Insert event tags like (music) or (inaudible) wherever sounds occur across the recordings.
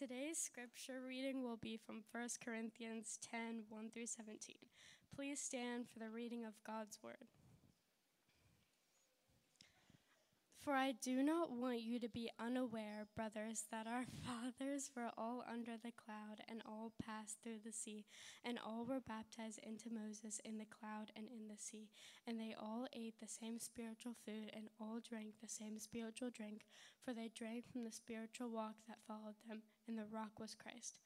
Today's scripture reading will be from 1 Corinthians 10 1 through 17. Please stand for the reading of God's word. For I do not want you to be unaware, brothers, that our (laughs) fathers were all under the cloud, and all passed through the sea, and all were baptized into Moses in the cloud and in the sea. And they all ate the same spiritual food, and all drank the same spiritual drink, for they drank from the spiritual walk that followed them, and the rock was Christ.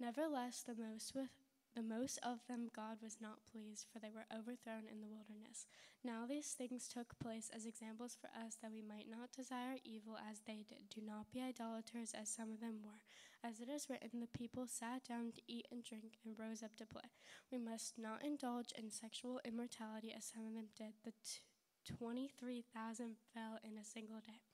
Nevertheless, the most with the most of them God was not pleased, for they were overthrown in the wilderness. Now these things took place as examples for us, that we might not desire evil as they did. Do not be idolaters, as some of them were. As it is written, the people sat down to eat and drink and rose up to play. We must not indulge in sexual immorality, as some of them did. The t- 23,000 fell in a single day.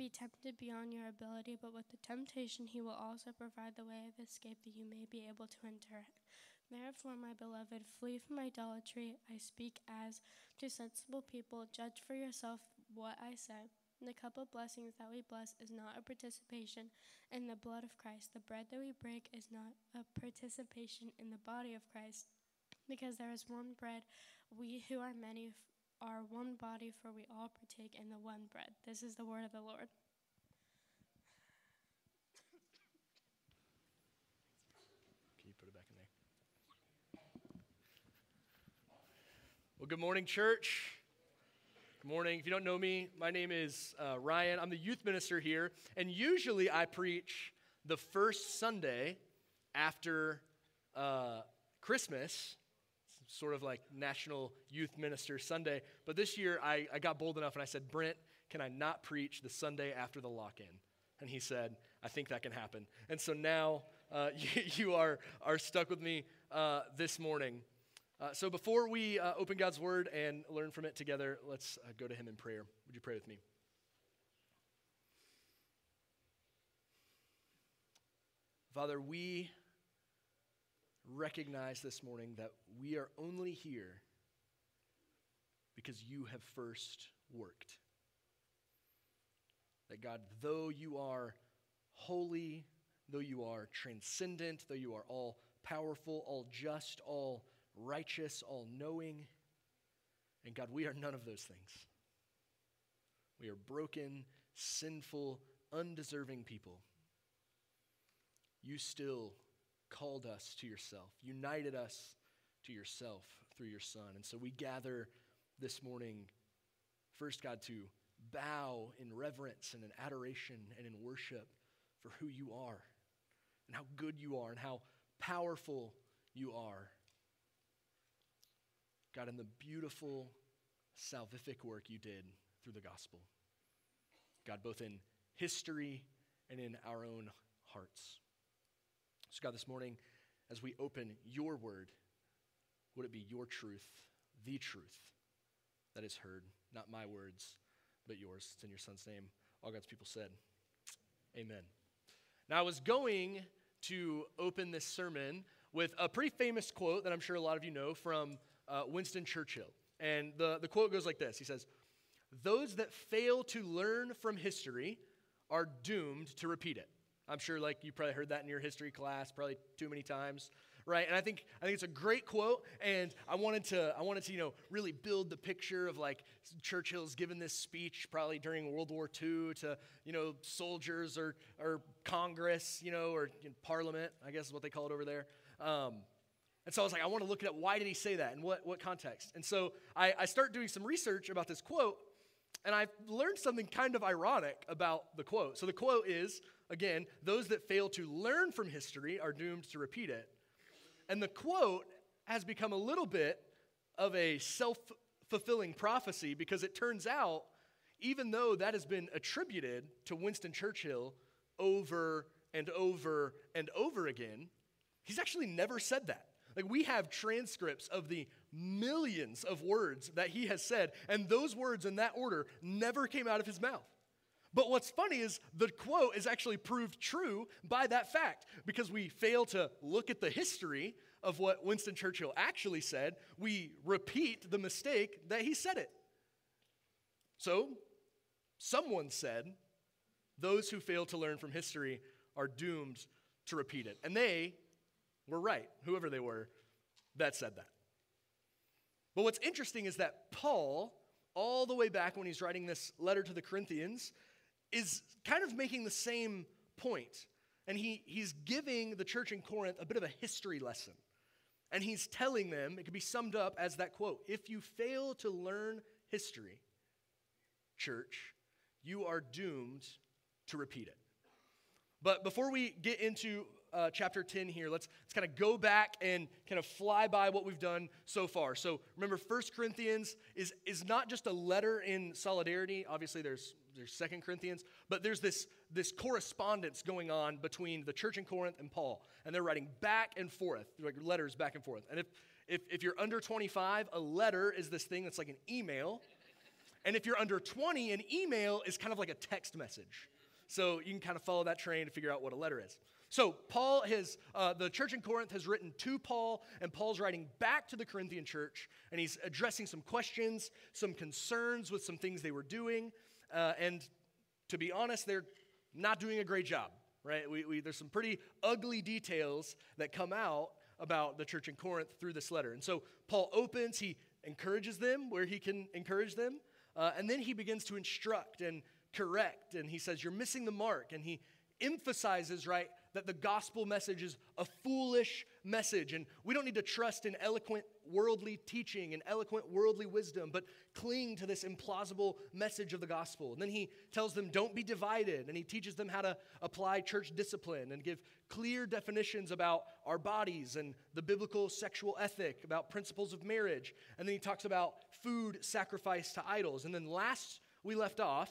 be tempted beyond your ability, but with the temptation he will also provide the way of escape that you may be able to endure it. Therefore, my beloved, flee from idolatry. I speak as to sensible people. Judge for yourself what I say. The cup of blessings that we bless is not a participation in the blood of Christ. The bread that we break is not a participation in the body of Christ. Because there is one bread, we who are many are one body, for we all partake in the one bread. This is the word of the Lord. Can you put it back in there? Well, good morning, church. Good morning. If you don't know me, my name is uh, Ryan. I'm the youth minister here, and usually I preach the first Sunday after uh, Christmas sort of like National Youth Minister Sunday. But this year I, I got bold enough and I said, Brent, can I not preach the Sunday after the lock in? And he said, I think that can happen. And so now uh, (laughs) you, you, are, are stuck with me uh, this morning. Uh, so before we uh, open God's Word and learn from it together, let's uh, go to Him in prayer. Would you pray with me? Father, we recognize this morning that we are only here because you have first worked. That God, though you are holy, though you are transcendent, though you are all powerful, all just, all righteous, all knowing, and God, we are none of those things. We are broken, sinful, undeserving people. You still called us to yourself, united us to yourself through your Son. And so we gather this morning, first, God, to bow in reverence and in adoration and in worship for who you are and how good you are and how powerful you are. God, in the beautiful salvific work you did through the gospel. God, both in history and in our own hearts. So, God, this morning, as we open your word, would it be your truth, the truth that is heard, not my words, but yours? It's in your son's name. All God's people said, Amen. Now, I was going to open this sermon with a pretty famous quote that I'm sure a lot of you know from uh, Winston Churchill. And the, the quote goes like this He says, Those that fail to learn from history are doomed to repeat it. I'm sure like you probably heard that in your history class probably too many times, right? And I think I think it's a great quote and I wanted to I wanted to, you know, really build the picture of like Churchill's given this speech probably during World War II to, you know, soldiers or or Congress, you know, or you know, Parliament, I guess is what they call it over there. Um, and so I was like, I want to look at why did he say that and what, what context? And so I, I start doing some research about this quote, and I've learned something kind of ironic about the quote. So the quote is Again, those that fail to learn from history are doomed to repeat it. And the quote has become a little bit of a self fulfilling prophecy because it turns out, even though that has been attributed to Winston Churchill over and over and over again, he's actually never said that. Like we have transcripts of the millions of words that he has said, and those words in that order never came out of his mouth. But what's funny is the quote is actually proved true by that fact because we fail to look at the history of what Winston Churchill actually said. We repeat the mistake that he said it. So, someone said, those who fail to learn from history are doomed to repeat it. And they were right, whoever they were that said that. But what's interesting is that Paul, all the way back when he's writing this letter to the Corinthians, is kind of making the same point. And he, he's giving the church in Corinth a bit of a history lesson. And he's telling them, it could be summed up as that quote if you fail to learn history, church, you are doomed to repeat it. But before we get into uh, chapter 10 here, let's, let's kind of go back and kind of fly by what we've done so far. So remember, First Corinthians is, is not just a letter in solidarity. Obviously, there's, there's Second Corinthians, but there's this, this correspondence going on between the church in Corinth and Paul. And they're writing back and forth, like letters back and forth. And if, if, if you're under 25, a letter is this thing that's like an email. And if you're under 20, an email is kind of like a text message. So you can kind of follow that train to figure out what a letter is. So Paul has, uh, the church in Corinth has written to Paul, and Paul's writing back to the Corinthian church, and he's addressing some questions, some concerns with some things they were doing. Uh, and to be honest, they're not doing a great job, right? We, we, there's some pretty ugly details that come out about the church in Corinth through this letter. And so Paul opens, he encourages them where he can encourage them, uh, and then he begins to instruct and correct. And he says, You're missing the mark. And he emphasizes, right, that the gospel message is a foolish message. And we don't need to trust in eloquent worldly teaching and eloquent worldly wisdom, but cling to this implausible message of the gospel. And then he tells them, don't be divided. And he teaches them how to apply church discipline and give clear definitions about our bodies and the biblical sexual ethic, about principles of marriage. And then he talks about food sacrificed to idols. And then last we left off,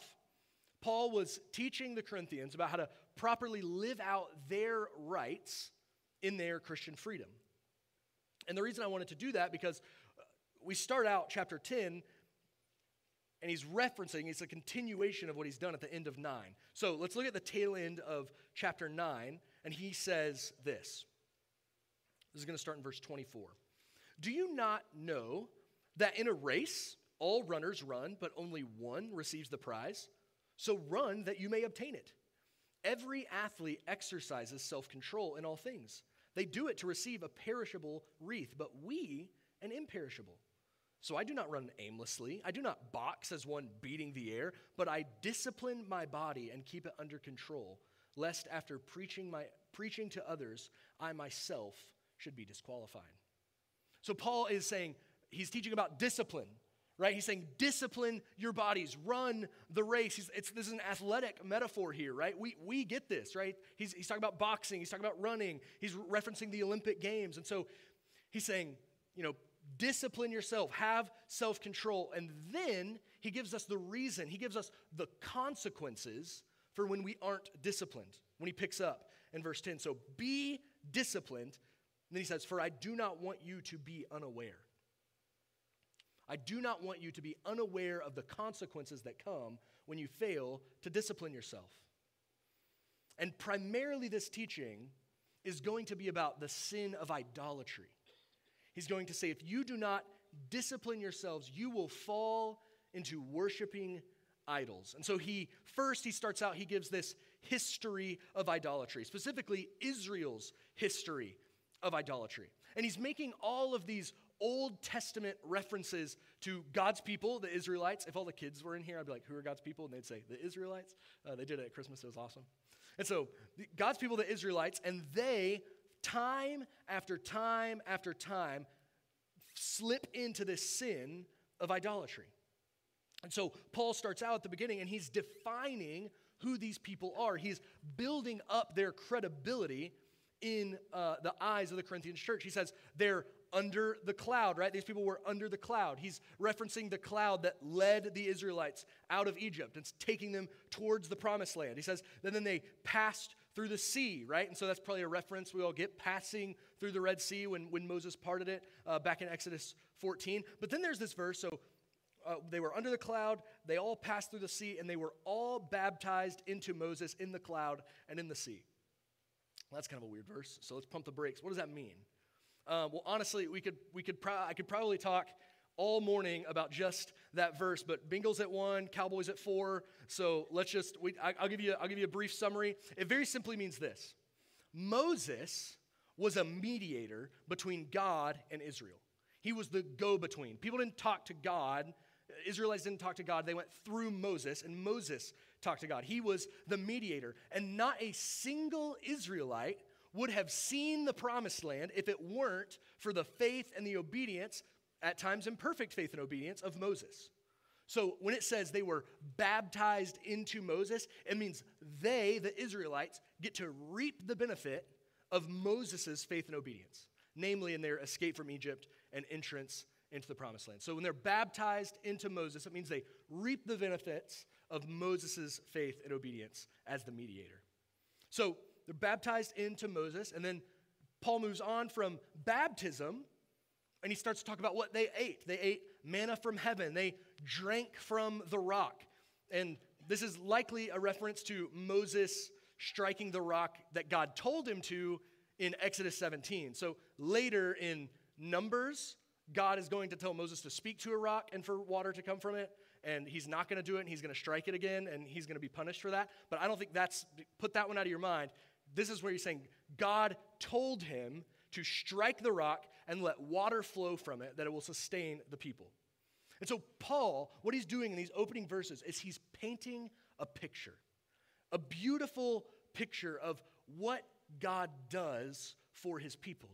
Paul was teaching the Corinthians about how to properly live out their rights in their Christian freedom. And the reason I wanted to do that because uh, we start out chapter 10 and he's referencing, it's a continuation of what he's done at the end of 9. So let's look at the tail end of chapter 9, and he says this. This is going to start in verse 24. Do you not know that in a race, all runners run, but only one receives the prize? So run that you may obtain it. Every athlete exercises self control in all things. They do it to receive a perishable wreath, but we an imperishable. So I do not run aimlessly. I do not box as one beating the air, but I discipline my body and keep it under control, lest after preaching, my, preaching to others, I myself should be disqualified. So Paul is saying, he's teaching about discipline right? He's saying, discipline your bodies, run the race. He's, this is an athletic metaphor here, right? We, we get this, right? He's, he's talking about boxing, he's talking about running, he's referencing the Olympic Games. And so he's saying, you know, discipline yourself, have self control. And then he gives us the reason, he gives us the consequences for when we aren't disciplined, when he picks up in verse 10. So be disciplined. And then he says, For I do not want you to be unaware. I do not want you to be unaware of the consequences that come when you fail to discipline yourself. And primarily, this teaching is going to be about the sin of idolatry. He's going to say, if you do not discipline yourselves, you will fall into worshiping idols. And so he first he starts out he gives this history of idolatry, specifically Israel's history of idolatry. And he's making all of these Old Testament references to God's people, the Israelites. If all the kids were in here, I'd be like, who are God's people? And they'd say, the Israelites. Uh, they did it at Christmas, it was awesome. And so, God's people, the Israelites, and they, time after time after time, slip into this sin of idolatry. And so, Paul starts out at the beginning and he's defining who these people are. He's building up their credibility in uh, the eyes of the Corinthian church. He says they're under the cloud, right? These people were under the cloud. He's referencing the cloud that led the Israelites out of Egypt and taking them towards the promised land. He says that then they passed through the sea, right? And so that's probably a reference we all get passing through the Red Sea when, when Moses parted it uh, back in Exodus 14. But then there's this verse. So uh, they were under the cloud, they all passed through the sea, and they were all baptized into Moses in the cloud and in the sea. Well, that's kind of a weird verse. So let's pump the brakes. What does that mean? Uh, well, honestly, we could, we could pro- I could probably talk all morning about just that verse, but Bengals at one, Cowboys at four. So let's just, we, I, I'll, give you, I'll give you a brief summary. It very simply means this Moses was a mediator between God and Israel. He was the go between. People didn't talk to God. Israelites didn't talk to God. They went through Moses, and Moses talked to God. He was the mediator. And not a single Israelite would have seen the promised land if it weren't for the faith and the obedience at times imperfect faith and obedience of Moses. So when it says they were baptized into Moses, it means they, the Israelites, get to reap the benefit of Moses' faith and obedience, namely in their escape from Egypt and entrance into the promised land. So when they're baptized into Moses, it means they reap the benefits of Moses' faith and obedience as the mediator. So they're baptized into Moses, and then Paul moves on from baptism and he starts to talk about what they ate. They ate manna from heaven, they drank from the rock. And this is likely a reference to Moses striking the rock that God told him to in Exodus 17. So later in Numbers, God is going to tell Moses to speak to a rock and for water to come from it. And he's not going to do it, and he's going to strike it again, and he's going to be punished for that. But I don't think that's, put that one out of your mind. This is where he's saying God told him to strike the rock and let water flow from it, that it will sustain the people. And so, Paul, what he's doing in these opening verses is he's painting a picture, a beautiful picture of what God does for his people.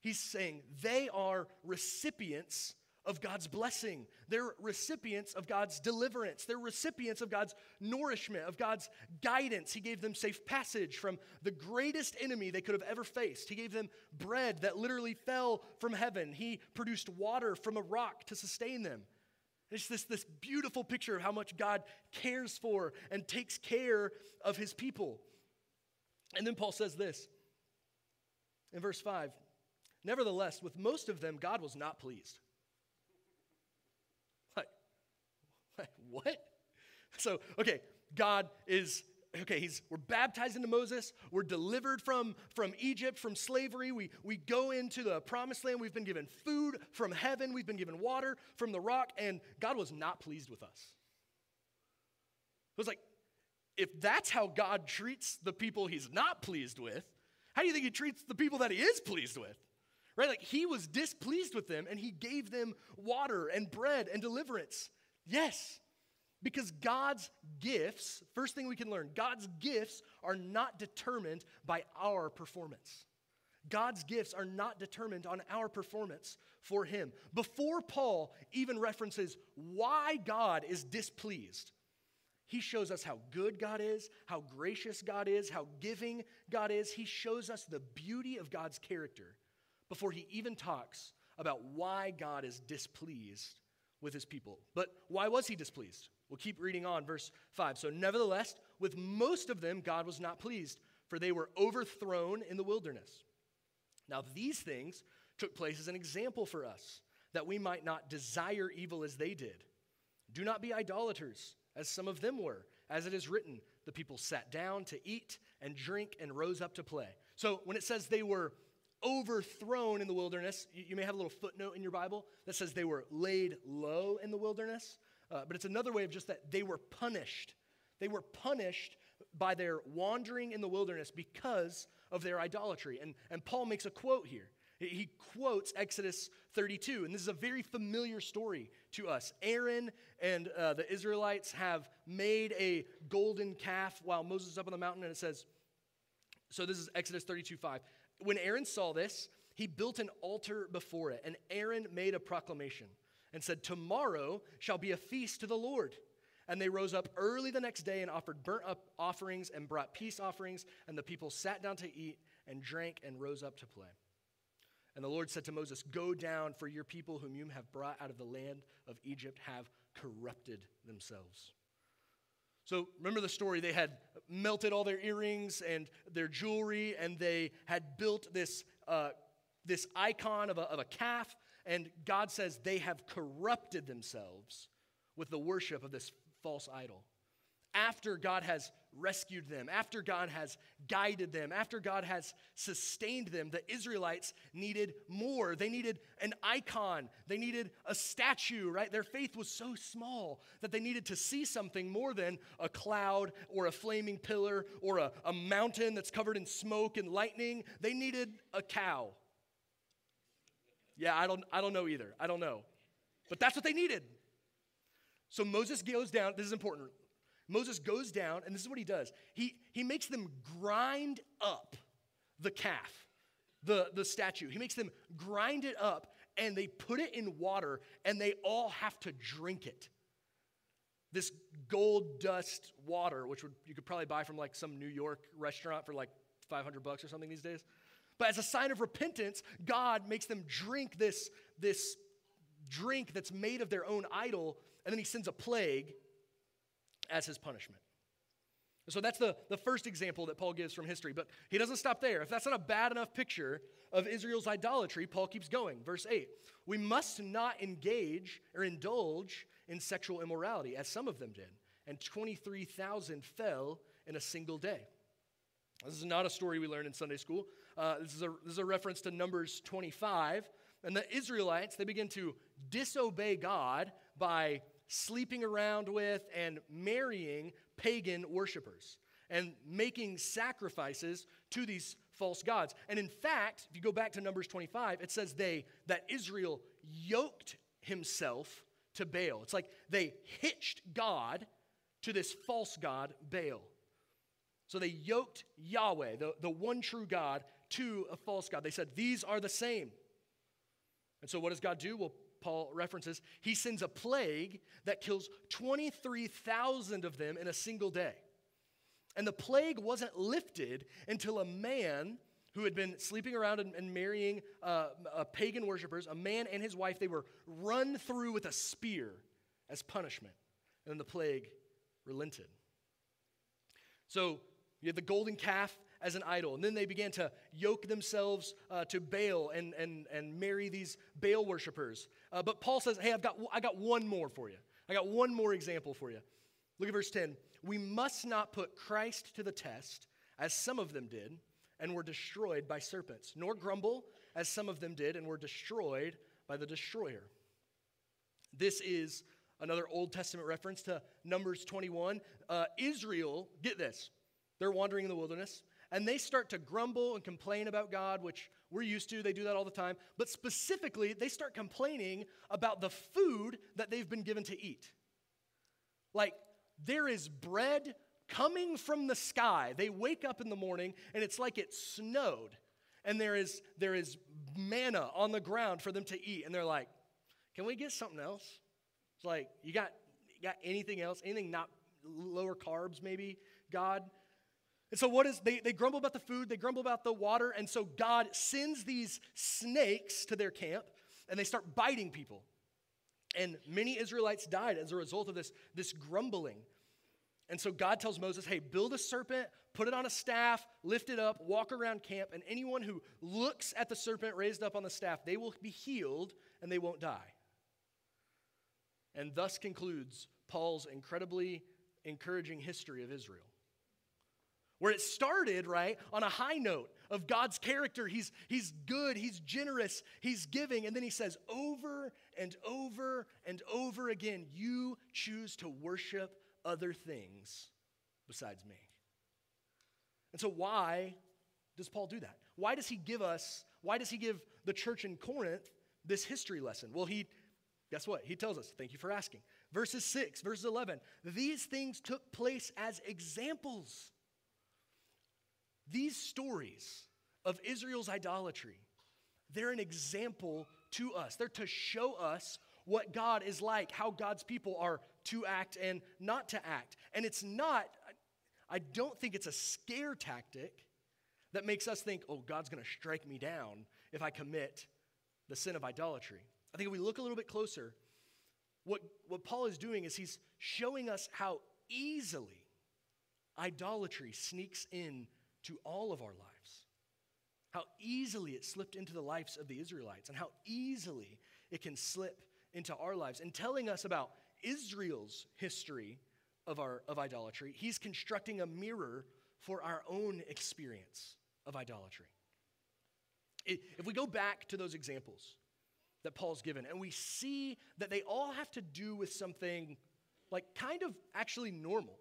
He's saying they are recipients of God's blessing. They're recipients of God's deliverance. They're recipients of God's nourishment, of God's guidance. He gave them safe passage from the greatest enemy they could have ever faced. He gave them bread that literally fell from heaven. He produced water from a rock to sustain them. It's this, this beautiful picture of how much God cares for and takes care of his people. And then Paul says this in verse 5 Nevertheless, with most of them, God was not pleased. What? So, okay, God is okay he's we're baptized into moses. We're delivered from from egypt from slavery. We we go into the promised land. We've been given food from heaven. We've been given water from the rock and god was not pleased with us. It was like if that's how god treats the people he's not pleased with how do you think he treats the people that he is pleased with? Right? Like he was displeased with them and he gave them water and bread and deliverance. Yes because God's gifts, first thing we can learn, God's gifts are not determined by our performance. God's gifts are not determined on our performance for Him. Before Paul even references why God is displeased, he shows us how good God is, how gracious God is, how giving God is. He shows us the beauty of God's character before he even talks about why God is displeased with his people. But why was he displeased? We'll keep reading on, verse 5. So, nevertheless, with most of them, God was not pleased, for they were overthrown in the wilderness. Now, these things took place as an example for us, that we might not desire evil as they did. Do not be idolaters, as some of them were. As it is written, the people sat down to eat and drink and rose up to play. So, when it says they were overthrown in the wilderness, you, you may have a little footnote in your Bible that says they were laid low in the wilderness. Uh, but it's another way of just that they were punished. They were punished by their wandering in the wilderness because of their idolatry. And, and Paul makes a quote here. He quotes Exodus 32, and this is a very familiar story to us. Aaron and uh, the Israelites have made a golden calf while Moses is up on the mountain, and it says, so this is Exodus 32 5. When Aaron saw this, he built an altar before it, and Aaron made a proclamation and said, Tomorrow shall be a feast to the Lord. And they rose up early the next day and offered burnt up offerings and brought peace offerings. And the people sat down to eat and drank and rose up to play. And the Lord said to Moses, Go down, for your people whom you have brought out of the land of Egypt have corrupted themselves. So remember the story. They had melted all their earrings and their jewelry, and they had built this, uh, this icon of a, of a calf. And God says they have corrupted themselves with the worship of this false idol. After God has rescued them, after God has guided them, after God has sustained them, the Israelites needed more. They needed an icon, they needed a statue, right? Their faith was so small that they needed to see something more than a cloud or a flaming pillar or a, a mountain that's covered in smoke and lightning. They needed a cow. Yeah, I don't, I don't know either. I don't know. But that's what they needed. So Moses goes down. This is important. Moses goes down, and this is what he does he, he makes them grind up the calf, the, the statue. He makes them grind it up, and they put it in water, and they all have to drink it. This gold dust water, which would, you could probably buy from like some New York restaurant for like 500 bucks or something these days. But as a sign of repentance, God makes them drink this, this drink that's made of their own idol, and then he sends a plague as his punishment. So that's the, the first example that Paul gives from history. But he doesn't stop there. If that's not a bad enough picture of Israel's idolatry, Paul keeps going. Verse 8 We must not engage or indulge in sexual immorality, as some of them did, and 23,000 fell in a single day. This is not a story we learned in Sunday school. Uh, this, is a, this is a reference to Numbers 25. And the Israelites, they begin to disobey God by sleeping around with and marrying pagan worshipers and making sacrifices to these false gods. And in fact, if you go back to Numbers 25, it says they that Israel yoked himself to Baal. It's like they hitched God to this false god Baal. So they yoked Yahweh, the, the one true God, to a false God. They said, These are the same. And so what does God do? Well, Paul references, he sends a plague that kills 23,000 of them in a single day. And the plague wasn't lifted until a man who had been sleeping around and, and marrying uh, pagan worshippers, a man and his wife, they were run through with a spear as punishment. And then the plague relented. So you have the golden calf as an idol. And then they began to yoke themselves uh, to Baal and, and, and marry these Baal worshippers. Uh, but Paul says, hey, I've got, I got one more for you. I got one more example for you. Look at verse 10. We must not put Christ to the test, as some of them did, and were destroyed by serpents, nor grumble, as some of them did, and were destroyed by the destroyer. This is another Old Testament reference to Numbers 21. Uh, Israel, get this, they're wandering in the wilderness and they start to grumble and complain about God, which we're used to. They do that all the time. But specifically, they start complaining about the food that they've been given to eat. Like, there is bread coming from the sky. They wake up in the morning and it's like it snowed. And there is, there is manna on the ground for them to eat. And they're like, can we get something else? It's like, you got, you got anything else? Anything not lower carbs, maybe, God? And so, what is they, they grumble about the food, they grumble about the water, and so God sends these snakes to their camp and they start biting people. And many Israelites died as a result of this, this grumbling. And so God tells Moses, hey, build a serpent, put it on a staff, lift it up, walk around camp, and anyone who looks at the serpent raised up on the staff, they will be healed and they won't die. And thus concludes Paul's incredibly encouraging history of Israel where it started, right, on a high note of God's character. He's, he's good, He's generous, He's giving. And then He says, over and over and over again, you choose to worship other things besides me. And so, why does Paul do that? Why does he give us, why does he give the church in Corinth this history lesson? Well, he, guess what? He tells us, thank you for asking. Verses 6, verses 11, these things took place as examples these stories of Israel's idolatry, they're an example to us. They're to show us what God is like, how God's people are to act and not to act. And it's not, I don't think it's a scare tactic that makes us think, oh, God's going to strike me down if I commit the sin of idolatry. I think if we look a little bit closer, what, what Paul is doing is he's showing us how easily idolatry sneaks in to all of our lives. How easily it slipped into the lives of the Israelites, and how easily it can slip into our lives. And telling us about Israel's history of, our, of idolatry, he's constructing a mirror for our own experience of idolatry. If we go back to those examples that Paul's given, and we see that they all have to do with something like kind of actually normal.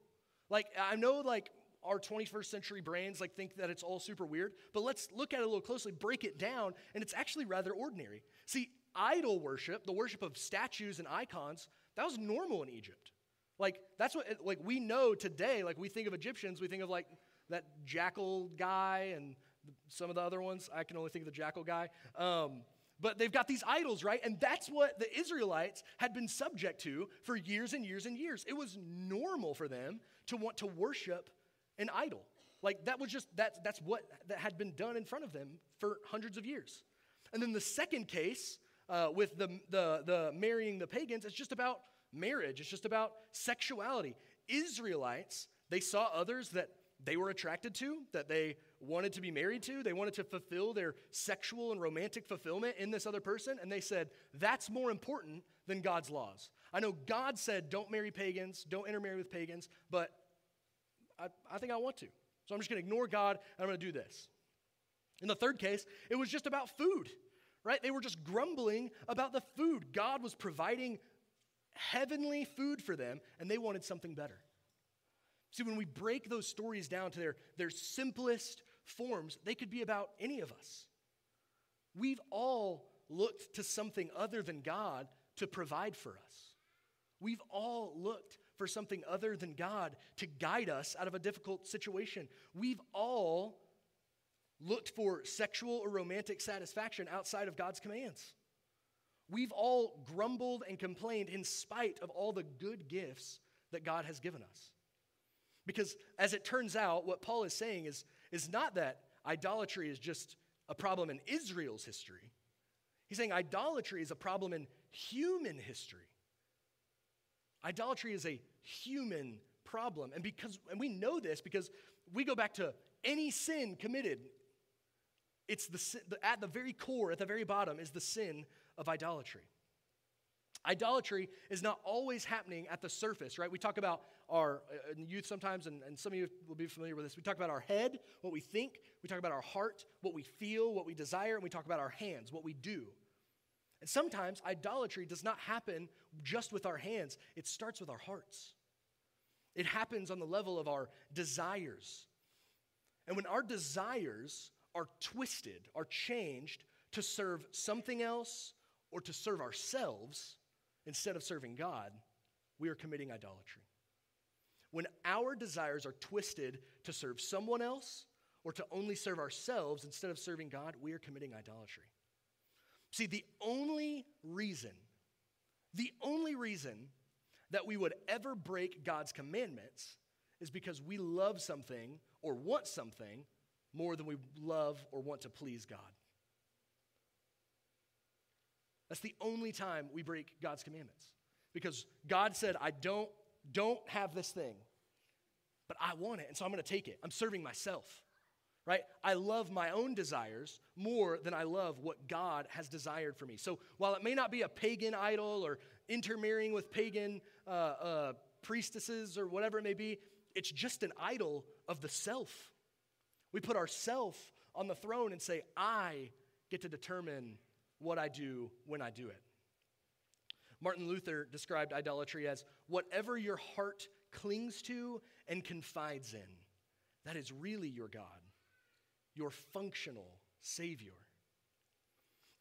Like, I know, like, our 21st century brains like think that it's all super weird but let's look at it a little closely break it down and it's actually rather ordinary see idol worship the worship of statues and icons that was normal in egypt like that's what like we know today like we think of egyptians we think of like that jackal guy and some of the other ones i can only think of the jackal guy um, but they've got these idols, right? And that's what the Israelites had been subject to for years and years and years. It was normal for them to want to worship an idol. Like that was just that that's what that had been done in front of them for hundreds of years. And then the second case uh, with the, the the marrying the pagans, it's just about marriage. It's just about sexuality. Israelites they saw others that they were attracted to, that they wanted to be married to. They wanted to fulfill their sexual and romantic fulfillment in this other person. And they said, that's more important than God's laws. I know God said, don't marry pagans, don't intermarry with pagans, but I, I think I want to. So I'm just going to ignore God and I'm going to do this. In the third case, it was just about food, right? They were just grumbling about the food. God was providing heavenly food for them, and they wanted something better. See, when we break those stories down to their, their simplest forms, they could be about any of us. We've all looked to something other than God to provide for us. We've all looked for something other than God to guide us out of a difficult situation. We've all looked for sexual or romantic satisfaction outside of God's commands. We've all grumbled and complained in spite of all the good gifts that God has given us. Because as it turns out, what Paul is saying is, is not that idolatry is just a problem in Israel's history. He's saying idolatry is a problem in human history. Idolatry is a human problem. And because and we know this because we go back to any sin committed. It's the, at the very core, at the very bottom, is the sin of idolatry. Idolatry is not always happening at the surface, right? We talk about our uh, youth sometimes, and, and some of you will be familiar with this. We talk about our head, what we think. We talk about our heart, what we feel, what we desire. And we talk about our hands, what we do. And sometimes idolatry does not happen just with our hands, it starts with our hearts. It happens on the level of our desires. And when our desires are twisted, are changed to serve something else or to serve ourselves, instead of serving God, we are committing idolatry. When our desires are twisted to serve someone else or to only serve ourselves instead of serving God, we are committing idolatry. See, the only reason, the only reason that we would ever break God's commandments is because we love something or want something more than we love or want to please God. That's the only time we break God's commandments. Because God said, I don't, don't have this thing, but I want it, and so I'm going to take it. I'm serving myself, right? I love my own desires more than I love what God has desired for me. So while it may not be a pagan idol or intermarrying with pagan uh, uh, priestesses or whatever it may be, it's just an idol of the self. We put ourself on the throne and say, I get to determine what I do when I do it. Martin Luther described idolatry as whatever your heart clings to and confides in. That is really your God, your functional Savior.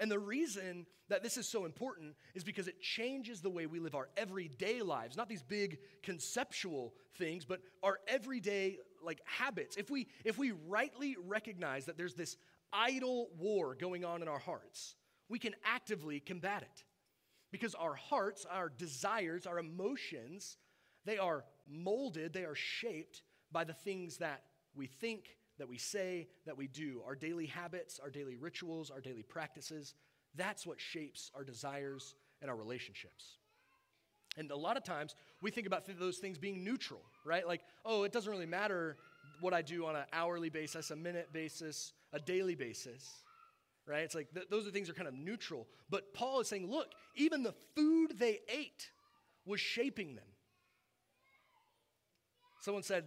And the reason that this is so important is because it changes the way we live our everyday lives, not these big conceptual things, but our everyday like habits. If we if we rightly recognize that there's this idol war going on in our hearts, we can actively combat it. Because our hearts, our desires, our emotions, they are molded, they are shaped by the things that we think, that we say, that we do. Our daily habits, our daily rituals, our daily practices, that's what shapes our desires and our relationships. And a lot of times we think about those things being neutral, right? Like, oh, it doesn't really matter what I do on an hourly basis, a minute basis, a daily basis, right? It's like th- those are things are kind of neutral. But Paul is saying, look, even the food they ate was shaping them. Someone said,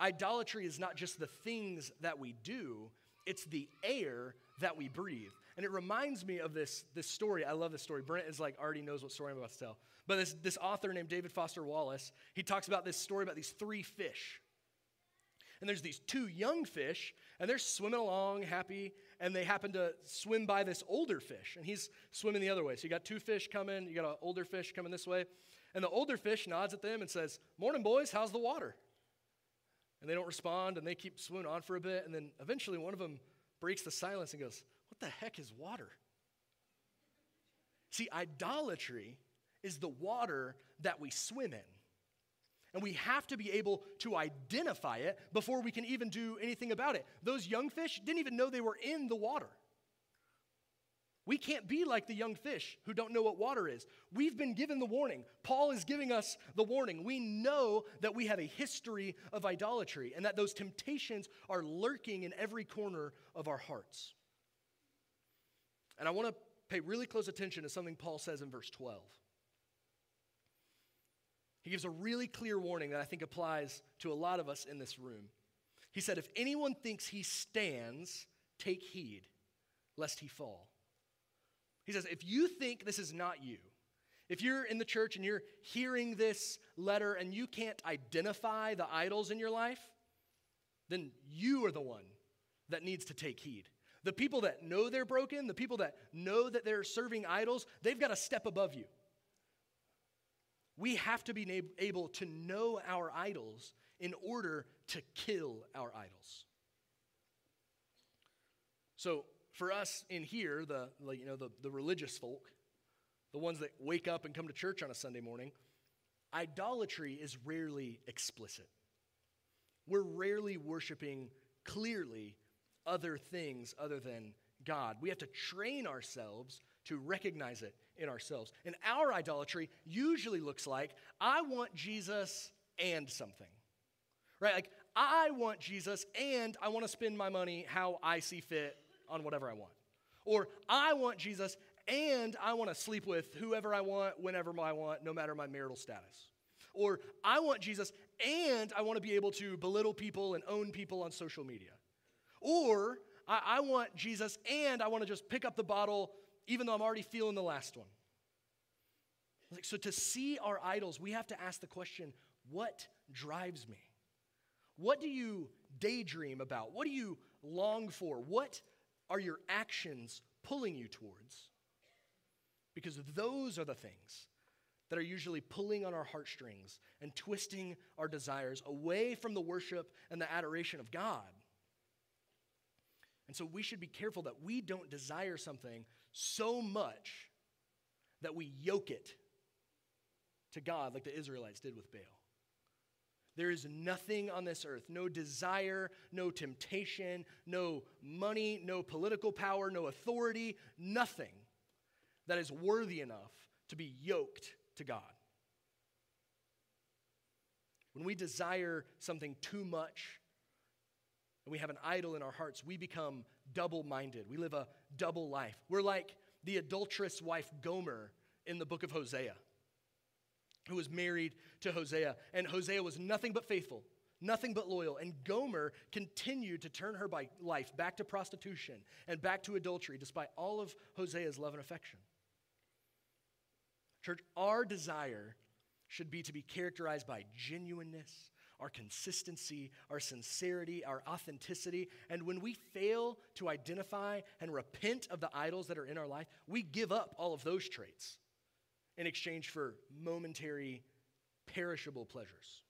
idolatry is not just the things that we do, it's the air that we breathe. And it reminds me of this, this story. I love this story. Brent is like already knows what story I'm about to tell. But this, this author named David Foster Wallace, he talks about this story about these three fish. And there's these two young fish, and they're swimming along happy, and they happen to swim by this older fish, and he's swimming the other way. So you got two fish coming, you got an older fish coming this way, and the older fish nods at them and says, Morning, boys, how's the water? And they don't respond, and they keep swimming on for a bit, and then eventually one of them breaks the silence and goes, What the heck is water? See, idolatry is the water that we swim in. And we have to be able to identify it before we can even do anything about it. Those young fish didn't even know they were in the water. We can't be like the young fish who don't know what water is. We've been given the warning. Paul is giving us the warning. We know that we have a history of idolatry and that those temptations are lurking in every corner of our hearts. And I want to pay really close attention to something Paul says in verse 12. He gives a really clear warning that I think applies to a lot of us in this room. He said, If anyone thinks he stands, take heed lest he fall. He says, If you think this is not you, if you're in the church and you're hearing this letter and you can't identify the idols in your life, then you are the one that needs to take heed. The people that know they're broken, the people that know that they're serving idols, they've got to step above you. We have to be able to know our idols in order to kill our idols. So, for us in here, the, you know, the, the religious folk, the ones that wake up and come to church on a Sunday morning, idolatry is rarely explicit. We're rarely worshiping clearly other things other than God. We have to train ourselves to recognize it in ourselves. And our idolatry usually looks like I want Jesus and something, right? Like, I want Jesus and I want to spend my money how I see fit on whatever I want. Or I want Jesus and I want to sleep with whoever I want, whenever I want, no matter my marital status. Or I want Jesus and I want to be able to belittle people and own people on social media. Or I, I want Jesus and I want to just pick up the bottle even though I'm already feeling the last one. Like, so to see our idols, we have to ask the question what drives me? What do you daydream about? What do you long for? What are your actions pulling you towards? Because those are the things that are usually pulling on our heartstrings and twisting our desires away from the worship and the adoration of God. And so we should be careful that we don't desire something so much that we yoke it to God like the Israelites did with Baal. There is nothing on this earth, no desire, no temptation, no money, no political power, no authority, nothing that is worthy enough to be yoked to God. When we desire something too much and we have an idol in our hearts, we become double minded. We live a double life. We're like the adulterous wife Gomer in the book of Hosea, who was married to Hosea. And Hosea was nothing but faithful, nothing but loyal. And Gomer continued to turn her life back to prostitution and back to adultery, despite all of Hosea's love and affection. Church, our desire should be to be characterized by genuineness our consistency, our sincerity, our authenticity. And when we fail to identify and repent of the idols that are in our life, we give up all of those traits in exchange for momentary, perishable pleasures.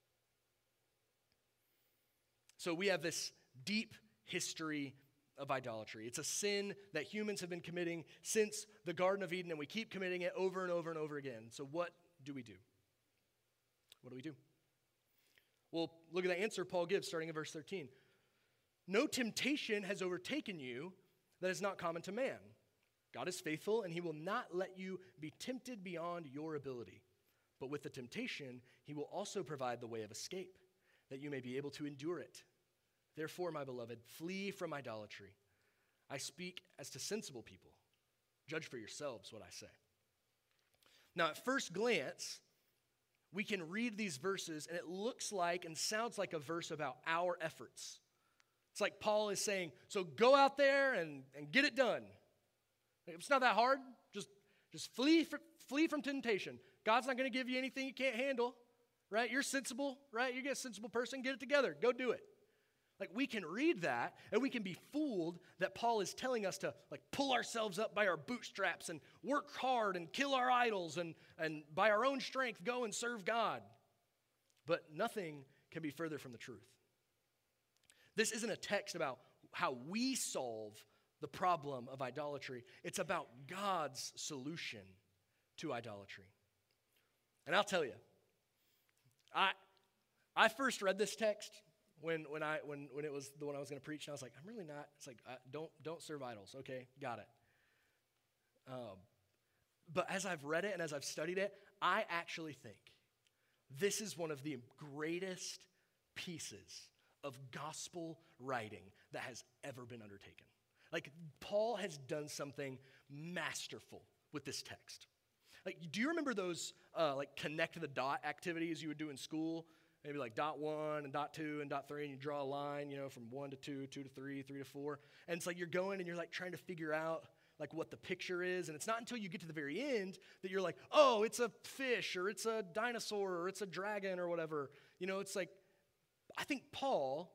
So we have this deep history of idolatry. It's a sin that humans have been committing since the Garden of Eden, and we keep committing it over and over and over again. So, what do we do? What do we do? Well, look at the answer Paul gives starting in verse 13. No temptation has overtaken you that is not common to man. God is faithful, and he will not let you be tempted beyond your ability. But with the temptation, he will also provide the way of escape, that you may be able to endure it. Therefore, my beloved, flee from idolatry. I speak as to sensible people. Judge for yourselves what I say. Now, at first glance, we can read these verses and it looks like and sounds like a verse about our efforts. It's like Paul is saying, so go out there and, and get it done. It's not that hard. Just, just flee, for, flee from temptation. God's not going to give you anything you can't handle, right? You're sensible, right? You're a sensible person. Get it together. Go do it. Like we can read that and we can be fooled that Paul is telling us to like pull ourselves up by our bootstraps and work hard and kill our idols and, and by our own strength go and serve God. But nothing can be further from the truth. This isn't a text about how we solve the problem of idolatry, it's about God's solution to idolatry. And I'll tell you, I, I first read this text when, when, I, when, when it was the one I was going to preach, and I was like, I'm really not. It's like, uh, don't, don't serve idols. Okay, got it. Um, but as I've read it and as I've studied it, I actually think this is one of the greatest pieces of gospel writing that has ever been undertaken. Like, Paul has done something masterful with this text. Like, do you remember those, uh, like, connect the dot activities you would do in school? Maybe like dot one and dot two and dot three, and you draw a line, you know, from one to two, two to three, three to four. And it's like you're going and you're like trying to figure out like what the picture is. And it's not until you get to the very end that you're like, oh, it's a fish or it's a dinosaur or it's a dragon or whatever. You know, it's like, I think Paul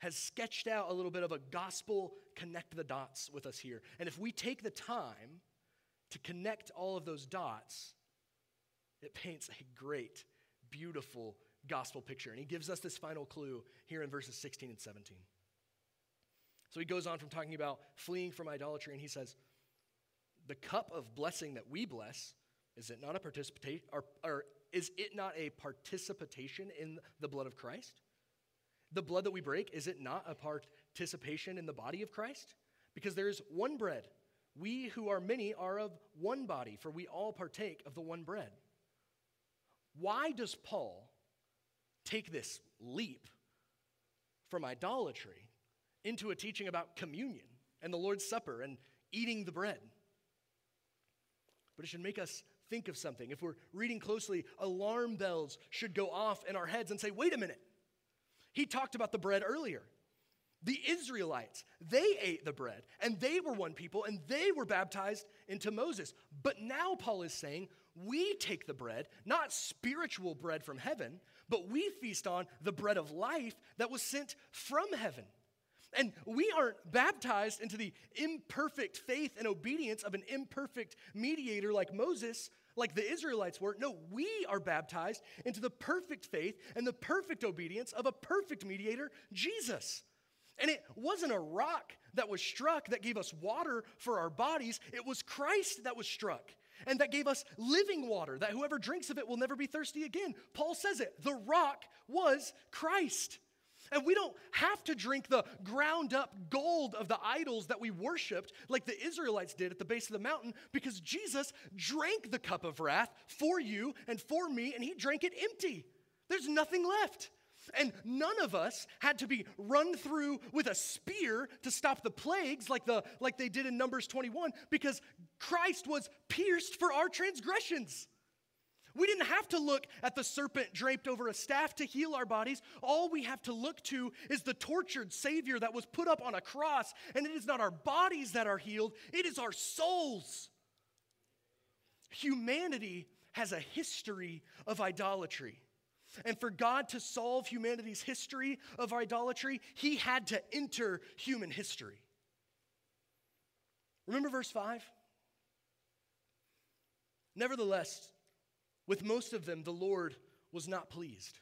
has sketched out a little bit of a gospel connect the dots with us here. And if we take the time to connect all of those dots, it paints a great, beautiful gospel picture. And he gives us this final clue here in verses 16 and 17. So he goes on from talking about fleeing from idolatry, and he says, The cup of blessing that we bless, is it not a participation, or, or is it not a participation in the blood of Christ? The blood that we break, is it not a participation in the body of Christ? Because there is one bread. We who are many are of one body, for we all partake of the one bread. Why does Paul take this leap from idolatry into a teaching about communion and the Lord's Supper and eating the bread? But it should make us think of something. If we're reading closely, alarm bells should go off in our heads and say, wait a minute. He talked about the bread earlier. The Israelites, they ate the bread, and they were one people, and they were baptized into Moses. But now Paul is saying, we take the bread, not spiritual bread from heaven, but we feast on the bread of life that was sent from heaven. And we aren't baptized into the imperfect faith and obedience of an imperfect mediator like Moses, like the Israelites were. No, we are baptized into the perfect faith and the perfect obedience of a perfect mediator, Jesus. And it wasn't a rock that was struck that gave us water for our bodies, it was Christ that was struck and that gave us living water, that whoever drinks of it will never be thirsty again. Paul says it the rock was Christ. And we don't have to drink the ground up gold of the idols that we worshiped like the Israelites did at the base of the mountain because Jesus drank the cup of wrath for you and for me, and he drank it empty. There's nothing left. And none of us had to be run through with a spear to stop the plagues like, the, like they did in Numbers 21 because Christ was pierced for our transgressions. We didn't have to look at the serpent draped over a staff to heal our bodies. All we have to look to is the tortured Savior that was put up on a cross. And it is not our bodies that are healed, it is our souls. Humanity has a history of idolatry. And for God to solve humanity's history of idolatry, he had to enter human history. Remember verse 5? Nevertheless, with most of them, the Lord was not pleased.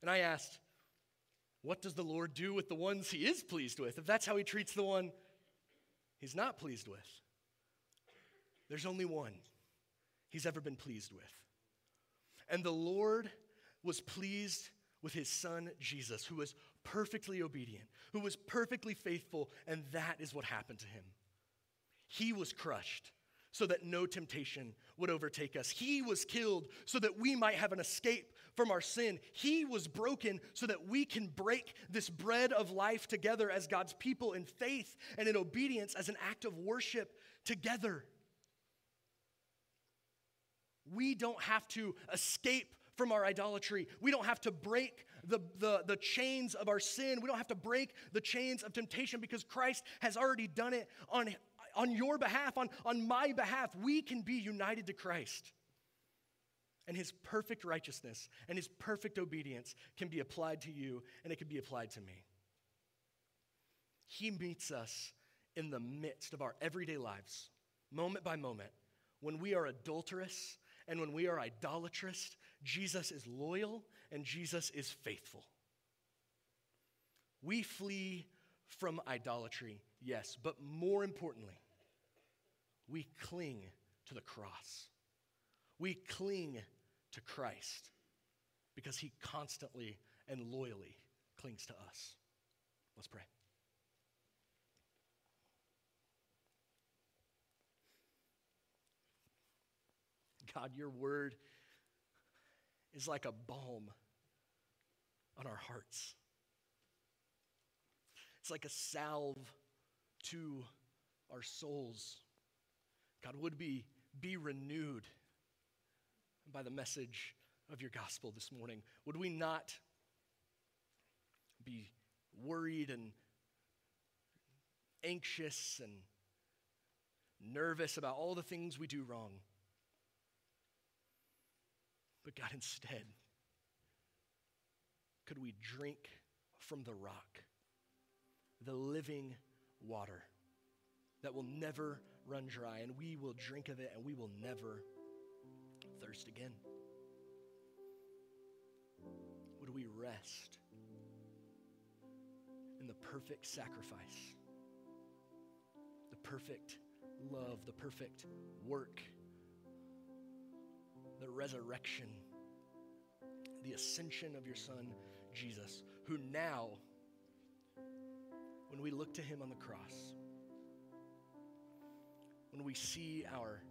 And I asked, what does the Lord do with the ones he is pleased with? If that's how he treats the one he's not pleased with, there's only one he's ever been pleased with. And the Lord was pleased with his son Jesus, who was perfectly obedient, who was perfectly faithful, and that is what happened to him. He was crushed so that no temptation would overtake us. He was killed so that we might have an escape from our sin. He was broken so that we can break this bread of life together as God's people in faith and in obedience as an act of worship together. We don't have to escape from our idolatry. We don't have to break the, the, the chains of our sin. We don't have to break the chains of temptation because Christ has already done it on, on your behalf, on, on my behalf. We can be united to Christ. And his perfect righteousness and his perfect obedience can be applied to you and it can be applied to me. He meets us in the midst of our everyday lives, moment by moment, when we are adulterous and when we are idolatrous Jesus is loyal and Jesus is faithful. We flee from idolatry, yes, but more importantly, we cling to the cross. We cling to Christ because he constantly and loyally clings to us. Let's pray. God, your word is like a balm on our hearts. It's like a salve to our souls. God, would be, be renewed by the message of your gospel this morning. Would we not be worried and anxious and nervous about all the things we do wrong? But God, instead, could we drink from the rock, the living water that will never run dry, and we will drink of it and we will never thirst again? Would we rest in the perfect sacrifice, the perfect love, the perfect work? the resurrection, the ascension of your Son, Jesus, who now, when we look to him on the cross, when we see our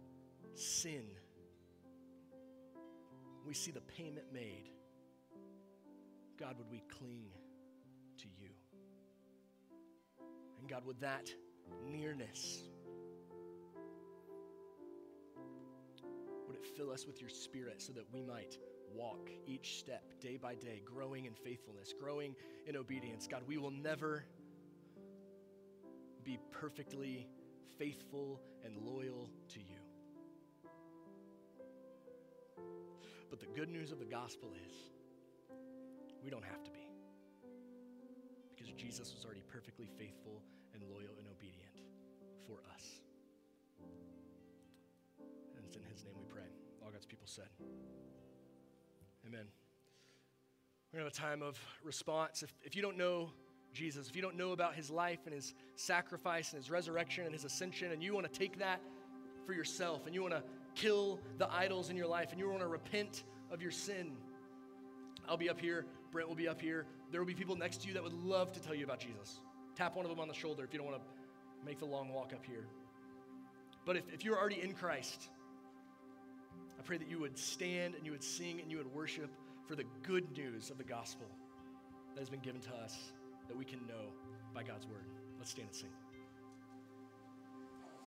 sin, we see the payment made, God, would we cling to you? And God, would that nearness, would it fill us with your spirit so that we might walk each step day by day, growing in faithfulness, growing in obedience. God, we will never be perfectly faithful and loyal to you. But the good news of the gospel is we don't have to be because Jesus was already perfectly faithful and loyal and obedient for us. And it's in his name we pray. All God's people said. Amen. We're going to have a time of response. If, if you don't know Jesus, if you don't know about his life and his sacrifice and his resurrection and his ascension, and you want to take that for yourself and you want to kill the idols in your life and you want to repent of your sin, I'll be up here. Brent will be up here. There will be people next to you that would love to tell you about Jesus. Tap one of them on the shoulder if you don't want to make the long walk up here. But if, if you're already in Christ, I pray that you would stand and you would sing and you would worship for the good news of the gospel that has been given to us that we can know by God's word. Let's stand and sing.